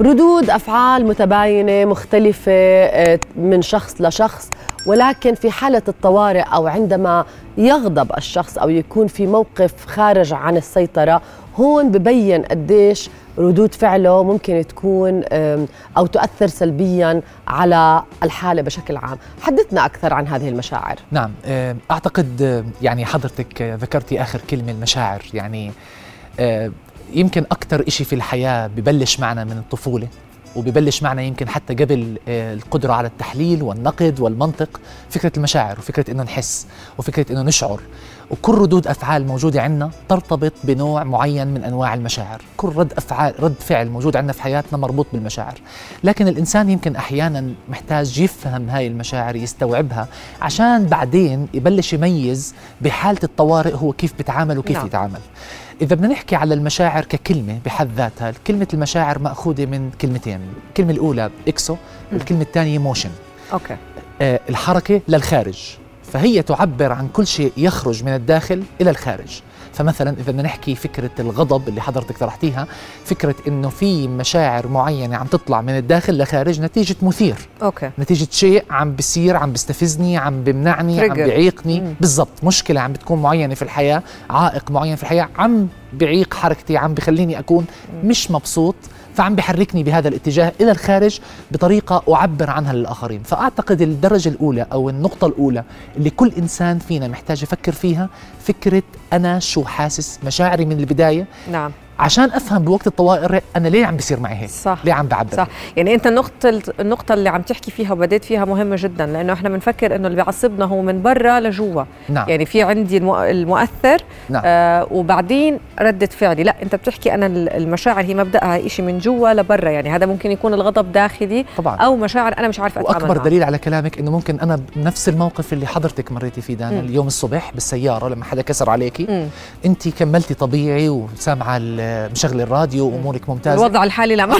ردود أفعال متباينة مختلفة آه، من شخص لشخص ولكن في حالة الطوارئ أو عندما يغضب الشخص أو يكون في موقف خارج عن السيطرة هون ببين قديش ردود فعله ممكن تكون أو تؤثر سلبيا على الحالة بشكل عام. حدثنا أكثر عن هذه المشاعر. نعم آه، أعتقد آه، يعني حضرتك ذكرتي آخر كلمة المشاعر. يعني يمكن أكثر شيء في الحياة ببلش معنا من الطفولة وببلش معنا يمكن حتى قبل آه، القدرة على التحليل والنقد والمنطق فكرة المشاعر وفكرة إنه نحس وفكرة إنه نشعر وكل ردود أفعال موجودة عندنا ترتبط بنوع معين من أنواع المشاعر كل رد أفعال رد فعل موجود عندنا في حياتنا مربوط بالمشاعر لكن الإنسان يمكن أحيانا محتاج يفهم هاي المشاعر يستوعبها عشان بعدين يبلش يميز بحالة الطوارئ هو كيف بيتعامل وكيف نعم. نعم. يتعامل إذا بدنا نحكي على المشاعر ككلمة بحد ذاتها كلمة المشاعر مأخوذة من كلمتين الكلمة الأولى exo والكلمة الثانية motion. Okay. آه الحركة للخارج فهي تعبر عن كل شيء يخرج من الداخل إلى الخارج. فمثلا إذا بدنا نحكي فكرة الغضب اللي حضرتك طرحتيها فكرة إنه في مشاعر معينة عم تطلع من الداخل لخارج نتيجة مثير. أوكي. نتيجة شيء عم بصير عم بستفزني عم بمنعني عم. بيعيقني. بالضبط. مشكلة عم بتكون معينة في الحياة عائق معين في الحياة عم بيعيق حركتي عم بخليني أكون مش مبسوط. فعم بحركني بهذا الاتجاه إلى الخارج بطريقة أعبر عنها للآخرين. فأعتقد الدرجة الأولى أو النقطة الأولى اللي كل إنسان فينا محتاج يفكر فيها فكرة أنا شو حاسس مشاعري من البداية. نعم. عشان أفهم بوقت الطوارئ أنا ليه عم بيصير معي هيك؟ صح. ليه عم بعبر؟ صح. يعني أنت النقطة النقطة اللي عم تحكي فيها وبديت فيها مهمة جدا لأنه إحنا بنفكر إنه اللي بيعصبنا هو من برا لجوا. نعم. يعني في عندي المؤ- المؤثر نعم. آه وبعدين ردة فعلي. لا أنت بتحكي أنا ال- المشاعر هي مبدأها شيء من جوا لبرا. يعني هذا ممكن يكون الغضب داخلي طبعا. أو مشاعر أنا مش عارفة أتعامل وأكبر معها. دليل على كلامك إنه ممكن أنا بنفس الموقف اللي حضرتك مريتي فيه دانا. اليوم الصبح بالسيارة لما حدا كسر عليكي. انت كملتي طبيعي وسامعة مشغله الراديو وامورك ممتازة. الوضع الحالي لا ما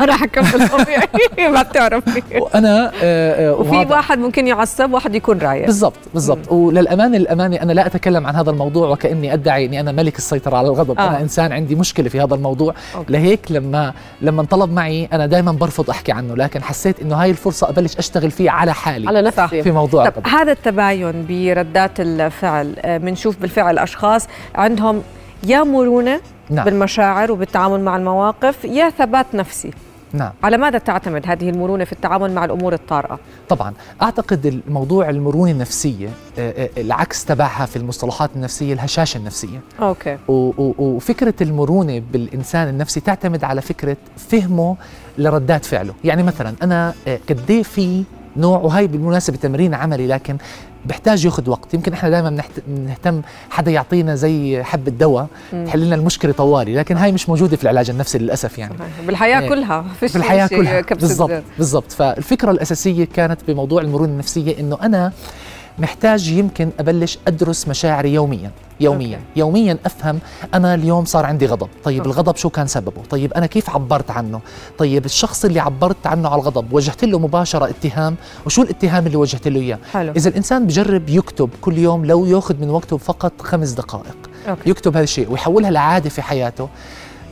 راح أكمل. طبيعي. ما بتعرفي. وأنا آه، آه، وفي واحد ممكن يعصب واحد يكون رايق. بالضبط بالضبط. وللأمانة الامانه أنا لا أتكلم عن هذا الموضوع وكأني أدعي إني أنا ملك السيطرة على الغضب. آه. أنا إنسان عندي مشكلة في هذا الموضوع. Okay. لهيك لما لما انطلب معي أنا دائما برفض أحكي عنه لكن حسيت إنه هاي الفرصة أبلش أشتغل فيه على حالي على نفسي. في موضوع طب هذا التباين بردات الفعل آه، بنشوف بالفعل أشخاص عندهم يا مرونه نعم. بالمشاعر وبالتعامل مع المواقف. يا ثبات نفسي. نعم. على ماذا تعتمد هذه المرونة في التعامل مع الأمور الطارئة؟ طبعا أعتقد الموضوع المرونة النفسية آه، آه، العكس تبعها في المصطلحات النفسية الهشاشة النفسية. أوكي. و- و- وفكرة المرونة بالإنسان النفسي تعتمد على فكرة فهمه لردات فعله. يعني مثلا أنا آه، قد إيه في نوع وهي بالمناسبة تمرين عملي لكن بحتاج ياخذ وقت يمكن إحنا دائما بنهتم حدا يعطينا زي حبه دواء. تحل لنا المشكلة طوالي لكن هاي مش موجودة في العلاج النفسي للأسف يعني صحيح. بالحياة إيه. كلها فيش في الحياة شيء كلها بالضبط. بالضبط فالفكرة الأساسية كانت بموضوع المرونة النفسية إنه أنا محتاج يمكن أبلش أدرس مشاعري يوميا يوميا. Okay. يوميا أفهم أنا اليوم صار عندي غضب. طيب Okay. الغضب شو كان سببه؟ طيب أنا كيف عبرت عنه؟ طيب الشخص اللي عبرت عنه على الغضب وجهت له مباشرة اتهام؟ وشو الاتهام اللي وجهت له إياه؟ حلو. إذا الإنسان بجرب يكتب كل يوم لو ياخذ من وقته فقط خمس دقائق. Okay. يكتب هذا الشيء ويحولها لعادة في حياته.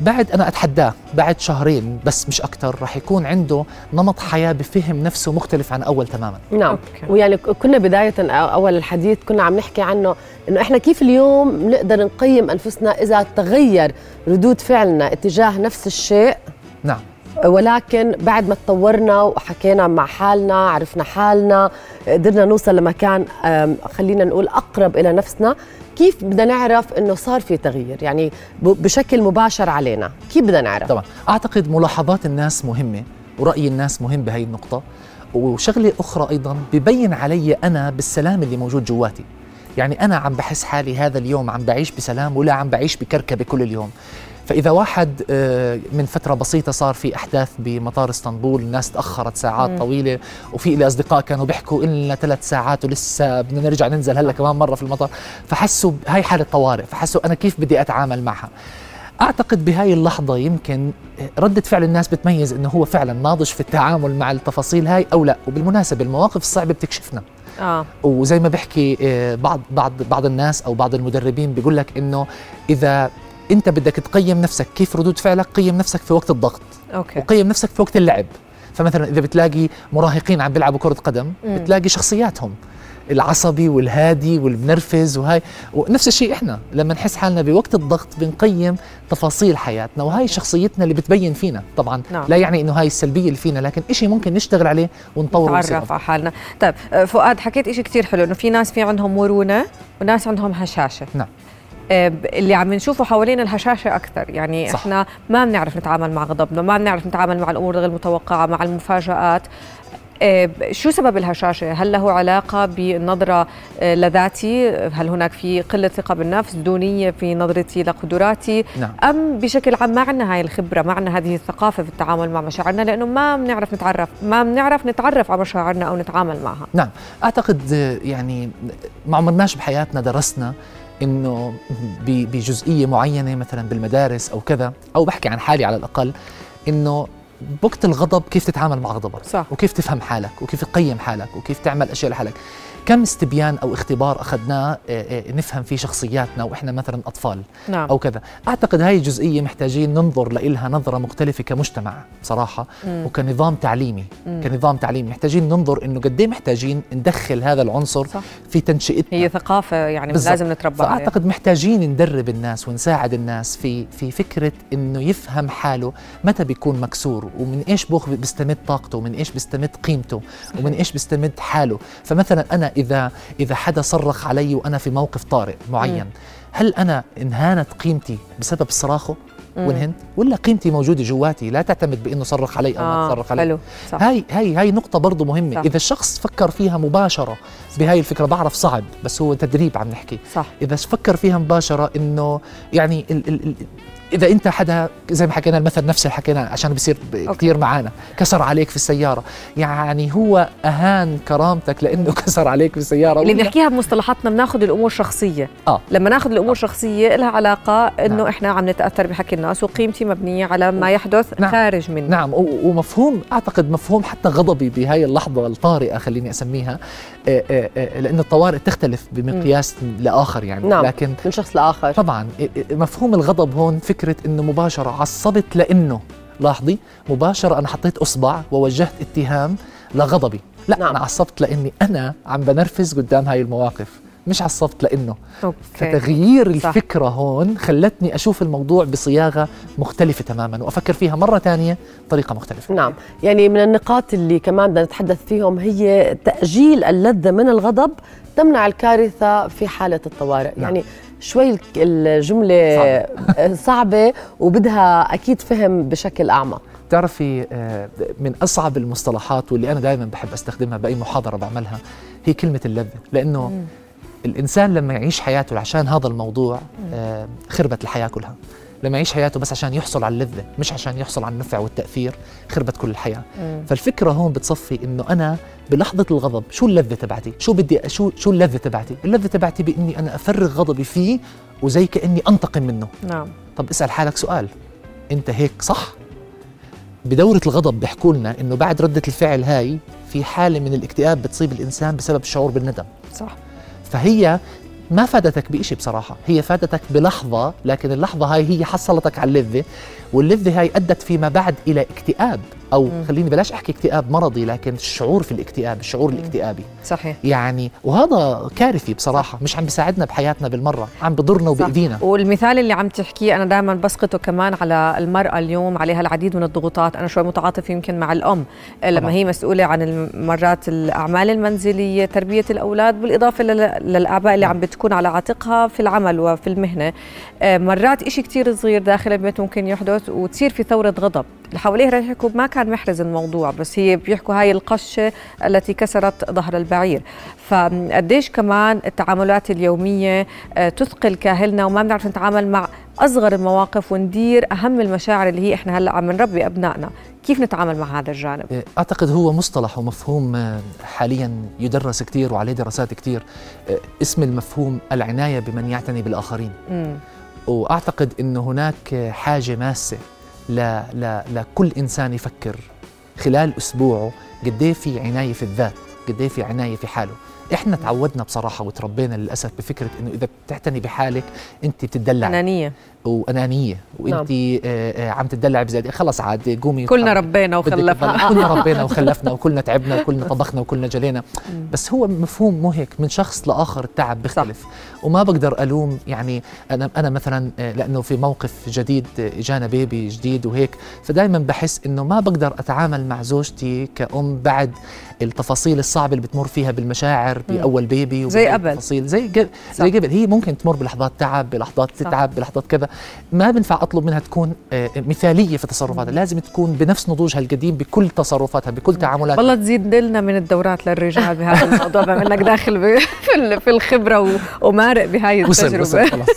بعد أنا أتحداه بعد شهرين بس مش أكثر رح يكون عنده نمط حياة بفهم نفسه مختلف عن أول تماما. نعم. Okay. ويعني كنا بداية أو- أول الحديث كنا عم نحكي عنه إنه إحنا كيف اليوم نقدر نقيم أنفسنا إذا تغير ردود فعلنا اتجاه نفس الشيء؟ نعم. ولكن بعد ما تطورنا وحكينا مع حالنا عرفنا حالنا قدرنا نوصل لمكان خلينا نقول أقرب إلى نفسنا كيف بدنا نعرف إنه صار في تغيير؟ يعني بشكل مباشر علينا. كيف بدنا نعرف؟ طبعا. أعتقد ملاحظات الناس مهمة ورأي الناس مهم بهي النقطة. وشغلة أخرى أيضا ببين علي أنا بالسلام اللي موجود جواتي. يعني أنا عم بحس حالي هذا اليوم عم بعيش بسلام ولا عم بعيش بكركبة كل اليوم. فإذا واحد آه، من فترة بسيطة صار في أحداث بمطار إسطنبول الناس تأخرت ساعات مم. طويلة وفي لي أصدقاء كانوا بيحكوا لنا ثلاث ساعات ولسه بدنا نرجع ننزل هلأ كمان مرة في المطار. فحسوا هاي حالة طوارئ. فحسوا أنا كيف بدي أتعامل معها. أعتقد بهاي اللحظة يمكن ردة فعل الناس بتميز إنه هو فعلا ناضج في التعامل مع التفاصيل هاي أو لا. وبالمناسبة المواقف الصعبة بتكشفنا. آه. وزي ما بحكي آه، بعض بعض بعض الناس أو بعض المدربين بيقول لك إنه إذا أنت بدك تقيم نفسك كيف ردود فعلك قيم نفسك في وقت الضغط. أوكي. وقيم نفسك في وقت اللعب. فمثلا إذا بتلاقي مراهقين عم بيلعبوا كرة قدم مم. بتلاقي شخصياتهم. العصبي والهادي والمنرفز وهاي ونفس الشيء إحنا لما نحس حالنا بوقت الضغط بنقيم تفاصيل حياتنا وهاي شخصيتنا اللي بتبين فينا طبعا نعم. لا يعني إنه هاي السلبية اللي فينا لكن شيء ممكن نشتغل عليه ونصير نتعرف. على حالنا طيب آه، فؤاد حكيت إشي كتير حلو إنه في ناس في عندهم مرونة وناس عندهم هشاشة نعم. آه، اللي عم نشوفه حوالينا الهشاشة أكثر يعني صح. إحنا ما بنعرف نتعامل مع غضبنا ما بنعرف نتعامل مع الأمور غير المتوقعه مع المفاجآت شو سبب الهشاشة؟ هل له علاقة بالنظره آه، لذاتي؟ هل هناك في قلة ثقة بالنفس دونية في نظرتي لقدراتي؟ نعم. أم بشكل عام ما عندنا هاي الخبرة ما عندنا هذه الثقافة في التعامل مع مشاعرنا لأنه ما بنعرف نتعرف ما بنعرف نتعرف على مشاعرنا أو نتعامل معها. نعم. أعتقد آه، يعني ما عمرناش بحياتنا درسنا إنه بجزئية معينة مثلا بالمدارس أو كذا أو بحكي عن حالي على الأقل إنه بوقت الغضب كيف تتعامل مع غضبك صح. وكيف تفهم حالك وكيف تقيم حالك وكيف تعمل أشياء لحالك. كم استبيان أو اختبار أخذناه آه، آه، نفهم فيه شخصياتنا وإحنا مثلا أطفال نعم. أو كذا. أعتقد هاي الجزئية محتاجين ننظر لها نظرة مختلفة كمجتمع بصراحة مم. وكنظام تعليمي مم. كنظام تعليمي. محتاجين ننظر إنه قد إيه محتاجين ندخل هذا العنصر صح. في تنشئتنا. هي ثقافة يعني بالضبط. لازم نتربى عليها. فأعتقد محتاجين ندرب الناس ونساعد الناس في في فكرة إنه يفهم حاله متى بيكون مكسور ومن إيش بوخ بيستمد طاقته ومن إيش بيستمد قيمته ومن إيش بيستمد حاله. فمثلا أنا إذا إذا حدا صرخ علي وأنا في موقف طارئ معين هل أنا انهانت قيمتي بسبب صراخه. وانهنت؟ ولا قيمتي موجودة جواتي؟ لا تعتمد بإنه صرخ علي أو ما آه صرخ علي. حلو. صح. هاي هاي هاي نقطة برضه مهمة، صح. إذا الشخص فكر فيها مباشرة بهاي الفكرة بعرف صعب بس هو تدريب عم نحكي، صح. إذا فكر فيها مباشرة إنه يعني ال ال ال إذا أنت حدا زي ما حكينا المثل نفس اللي حكيناه عشان بصير كثير معانا، كسر عليك في السيارة، يعني هو أهان كرامتك لأنه كسر عليك في السيارة اللي بنحكيها بمصطلحاتنا بناخذ الأمور شخصية آه. لما ناخذ الأمور شخصية لها علاقة إنه نعم. إحنا عم نتأثر بحكي الناس وقيمتي مبنية على ما يحدث نعم. خارج مني نعم ومفهوم أعتقد مفهوم حتى غضبي بهاي اللحظة الطارئة خليني أسميها آه، آه، آه، لأن الطوارئ تختلف بمقياس لآخر يعني نعم. لكن من شخص لآخر طبعا مفهوم الغضب هون فكرة إنه مباشرة عصبت لإنه لاحظي مباشرة أنا حطيت إصبع ووجهت اتهام لغضبي لا نعم. أنا عصبت لإني أنا عم بنرفز قدام هاي المواقف مش عصبت لإنه أوكي فتغيير صح. الفكرة هون خلتني أشوف الموضوع بصياغة مختلفة تماما وأفكر فيها مرة ثانية بطريقة مختلفة نعم يعني من النقاط اللي كمان بدنا نتحدث فيهم هي تأجيل اللذة من الغضب تمنع الكارثة في حالة الطوارئ نعم. يعني شوي الجملة صعبة. وبدها أكيد فهم بشكل أعمق. بتعرفي آه، من أصعب المصطلحات واللي أنا دائما بحب أستخدمها بأي محاضرة بعملها هي كلمة اللذة. لأنه مم. الإنسان لما يعيش حياته عشان هذا الموضوع آه، خربت الحياة كلها. لما يعيش حياته بس عشان يحصل على اللذة مش عشان يحصل على النفع والتأثير خربت كل الحياة. مم. فالفكرة هون بتصفي إنه أنا بلحظة الغضب شو اللذة تبعتي؟ شو بدي شو شو اللذة تبعتي؟ اللذة تبعتي بإني أنا أفرغ غضبي فيه وزي كإني أنتقم منه. نعم. طب اسأل حالك سؤال. أنت هيك صح؟ بدورة الغضب بيحكوا لنا إنه بعد ردة الفعل هاي في حالة من الاكتئاب بتصيب الإنسان بسبب الشعور بالندم. صح. فهي ما فادتك بشيء بصراحة. هي فادتك بلحظة لكن اللحظة هاي هي حصلتك على اللذة واللذة هاي أدت فيما بعد إلى اكتئاب. أو مم. خليني بلاش أحكي اكتئاب مرضي لكن الشعور في الاكتئاب الشعور الاكتئابي. صحيح. يعني وهذا كارثي بصراحة مش عم بيساعدنا بحياتنا بالمرة عم بضرنا وبإيدينا. والمثال اللي عم تحكيه أنا دائما بسقطه كمان على المرأة اليوم عليها العديد من الضغوطات. أنا شوي متعاطفه يمكن مع الأم لما طبعاً. هي مسؤولة عن مرات الأعمال المنزلية تربية الأولاد بالإضافة لل- للأعباء اللي عم بتكون على عاتقها في العمل وفي المهنة. آه، مرات إشي كتير صغير داخل البيت ممكن يحدث وتصير في ثورة غضب. اللي حواليه رح يحكوا ما كان محرز الموضوع بس هي بيحكوا هاي القشة التي كسرت ظهر البعير. فقديش كمان التعاملات اليومية آه، تثقل كاهلنا وما بنعرف نتعامل مع أصغر المواقف وندير أهم المشاعر اللي هي إحنا هلأ عم نربي أبنائنا. كيف نتعامل مع هذا الجانب؟ أعتقد هو مصطلح ومفهوم آه، حاليا يدرس كثير وعليه دراسات كثير اسم المفهوم العناية بمن يعتني بالآخرين. امم وأعتقد إنه هناك حاجة ماسة لكل إنسان يفكر خلال أسبوعه قد إيه في عناية في الذات قد إيه في عناية في حاله. إحنا تعودنا بصراحة وتربينا للأسف بفكرة إنه إذا بتعتني بحالك أنت بتدلع أنانية. وأنانية. وإنت آه آه عم تدلع بزيادة. خلص عاد قومي كلنا ربينا وخلفنا. كلنا ربينا وخلفنا وكلنا تعبنا وكلنا طبخنا وكلنا جلينا. بس هو مفهوم مو هيك من شخص لآخر التعب بيختلف. صح. وما بقدر ألوم يعني أنا أنا مثلا آه لأنه في موقف جديد إجانا بيبي جديد وهيك. فدائما بحس إنه ما بقدر أتعامل مع زوجتي كأم بعد التفاصيل الصعبة اللي بتمر فيها بالمشاعر. بأول بيبي زي قبل. زي قبل زي قبل. هي ممكن تمر بلحظات تعب بلحظات تتعب بلحظات كذا. ما بنفع أطلب منها تكون آه، مثالية في تصرفاتها. لازم تكون بنفس نضوجها القديم بكل تصرفاتها بكل تعاملاتها. والله تزيد لنا من الدورات للرجال بهذا الموضوع. بما انك داخل في الخبرة ومارق بهاي التجربة. وصل خلص.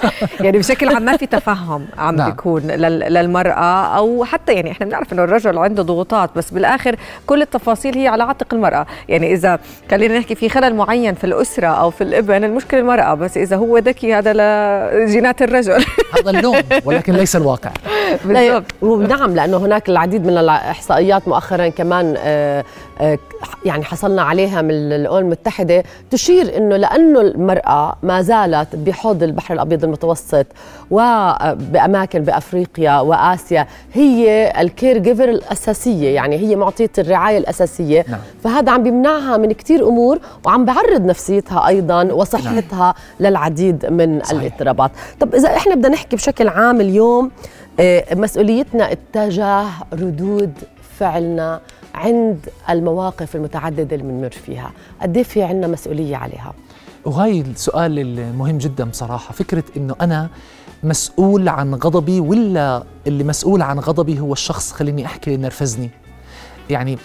يعني بشكل عام ما في تفهم عم نعم. بيكون للمرأة أو حتى يعني إحنا بنعرف إنه الرجل عنده ضغوطات بس بالآخر كل التفاصيل هي على عاتق المرأة. يعني إذا خلينا نحكي في خلل معين في الأسرة أو في الابن المشكلة المرأة بس إذا هو ذكي هذا لجينات الرجل. هذا اللوم ولكن ليس الواقع. بالضبط. نعم لأنه هناك العديد من الإحصائيات مؤخرا كمان آه، آه، يعني حصلنا عليها من الأمم المتحدة تشير إنه لأنه المرأة ما زالت بحوض البحر الأبيض المتوسط وباماكن بأفريقيا وآسيا هي الكير جيفر الأساسية يعني هي معطية الرعاية الأساسية. نعم. فهذا عم بيمنعها من كثير أمور وعم بعرض نفسيتها أيضا وصحتها نعم. للعديد من صحيح. الاضطرابات. طب إذا إحنا بدنا نحكي بشكل عام اليوم آه، مسؤوليتنا اتجاه ردود فعلنا عند المواقف المتعددة اللي بنمر فيها. قد إيه في عندنا مسؤولية عليها؟ وهي السؤال المهم جدا بصراحة. فكرة إنه أنا مسؤول عن غضبي ولا اللي مسؤول عن غضبي هو الشخص خليني أحكي اللي نرفزني يعني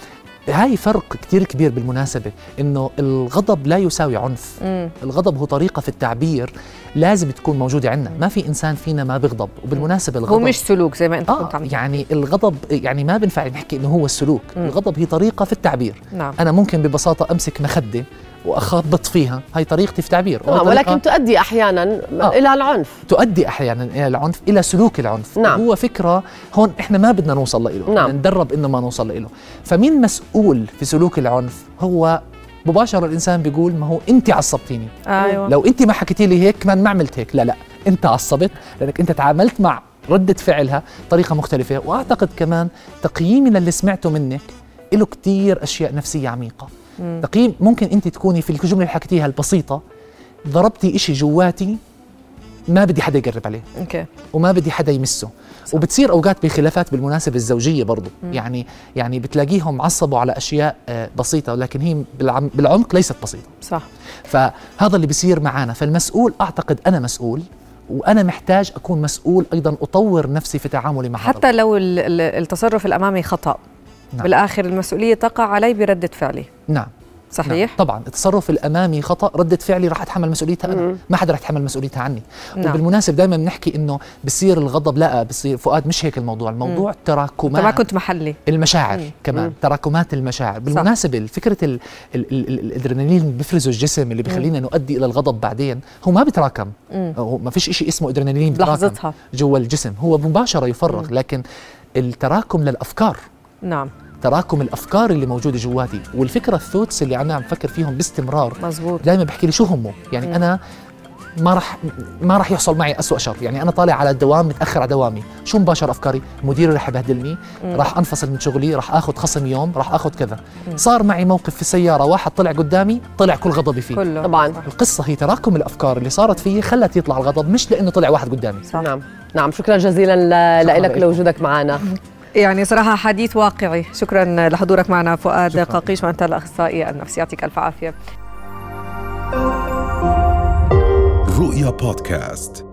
هاي فرق كتير كبير بالمناسبة إنه الغضب لا يساوي عنف مم. الغضب هو طريقة في التعبير لازم تكون موجودة عندنا ما في إنسان فينا ما بيغضب وبالمناسبة الغضب هو مش سلوك زي ما أنت آه كنت عم يعني الغضب يعني ما بنفع نحكي إنه هو السلوك مم. الغضب هي طريقة في التعبير نعم. أنا ممكن ببساطة أمسك مخدة وأخبط فيها. هاي طريقتي في تعبير. ولكن تؤدي أحيانا آه. إلى العنف. تؤدي أحيانا إلى العنف إلى سلوك العنف. نعم. هو فكرة هون إحنا ما بدنا نوصل له نعم. ندرب إنه ما نوصل له فمين مسؤول في سلوك العنف؟ هو مباشرة الإنسان بيقول ما هو أنت عصبتيني. أيوة. لو أنت ما حكيتي لي هيك كمان ما عملت هيك. لا لا أنت عصبت لأنك أنت تعاملت مع ردة فعلها طريقة مختلفة. وأعتقد كمان تقييمي للي سمعته منك له كتير أشياء نفسية عميقة. تقييم ممكن انت تكوني في الجملة اللي حكيتيها البسيطة ضربتي إشي جواتي ما بدي حدا يقرب عليه. أوكي. وما بدي حدا يمسه. صح. وبتصير أوقات بخلافات بالمناسبة الزوجية برضه. يعني يعني بتلاقيهم عصبوا على أشياء آه، بسيطة ولكن هي بالعمق ليست بسيطة. صح. فهذا اللي بيصير معنا فالمسؤول أعتقد أنا مسؤول وأنا محتاج أكون مسؤول أيضا أطور نفسي في تعاملي مع حتى لو التصرف الأمامي خطأ. نعم. بالآخر المسؤولية تقع علي برده فعلي. نعم. صحيح؟ نعم. طبعا التصرف الأمامي خطأ رده فعلي راح أتحمل مسؤوليتها أنا. ما حدا راح يتحمل مسؤوليتها عني. نعم. وبالمناسبه دائما بنحكي إنه بصير الغضب لا بصير فؤاد مش هيك الموضوع. الموضوع تراكمات ما كنت محلي. المشاعر مم. كمان مم. تراكمات المشاعر. بالمناسبه فكره الأدرينالين اللي بيفرزه الجسم اللي بيخلينا نؤدي إلى الغضب بعدين هو ما بيتراكم. هو ما فيش شيء اسمه أدرينالين لحظتها. جوا الجسم. هو مباشرة يفرغ مم. لكن التراكم للأفكار. نعم. تراكم الأفكار اللي موجودة جواتي. والفكرة الثوتس اللي أنا عم فكر فيهم باستمرار مزبوط دائما بحكي لي شو هم يعني م. أنا ما راح ما راح يحصل معي أسوأ شر. يعني أنا طالع على الدوام متأخر على دوامي. شو مباشر أفكاري؟ مديري راح يبهدلني راح أنفصل من شغلي راح آخذ خصم يوم راح آخذ كذا. م. صار معي موقف في السياره واحد طلع قدامي طلع كل غضبي فيه. كله. طبعا. القصة هي تراكم الأفكار اللي صارت فيي خلت يطلع الغضب مش لأنه طلع واحد قدامي. صح. نعم. نعم. شكرا جزيلا لك. لوجودك معنا. يعني صراحة حديث واقعي. شكرا لحضورك معنا فؤاد شكرا. قاقيش وأنت الأخصائي النفسي يعطيك ألف عافية. رؤيا بودكاست.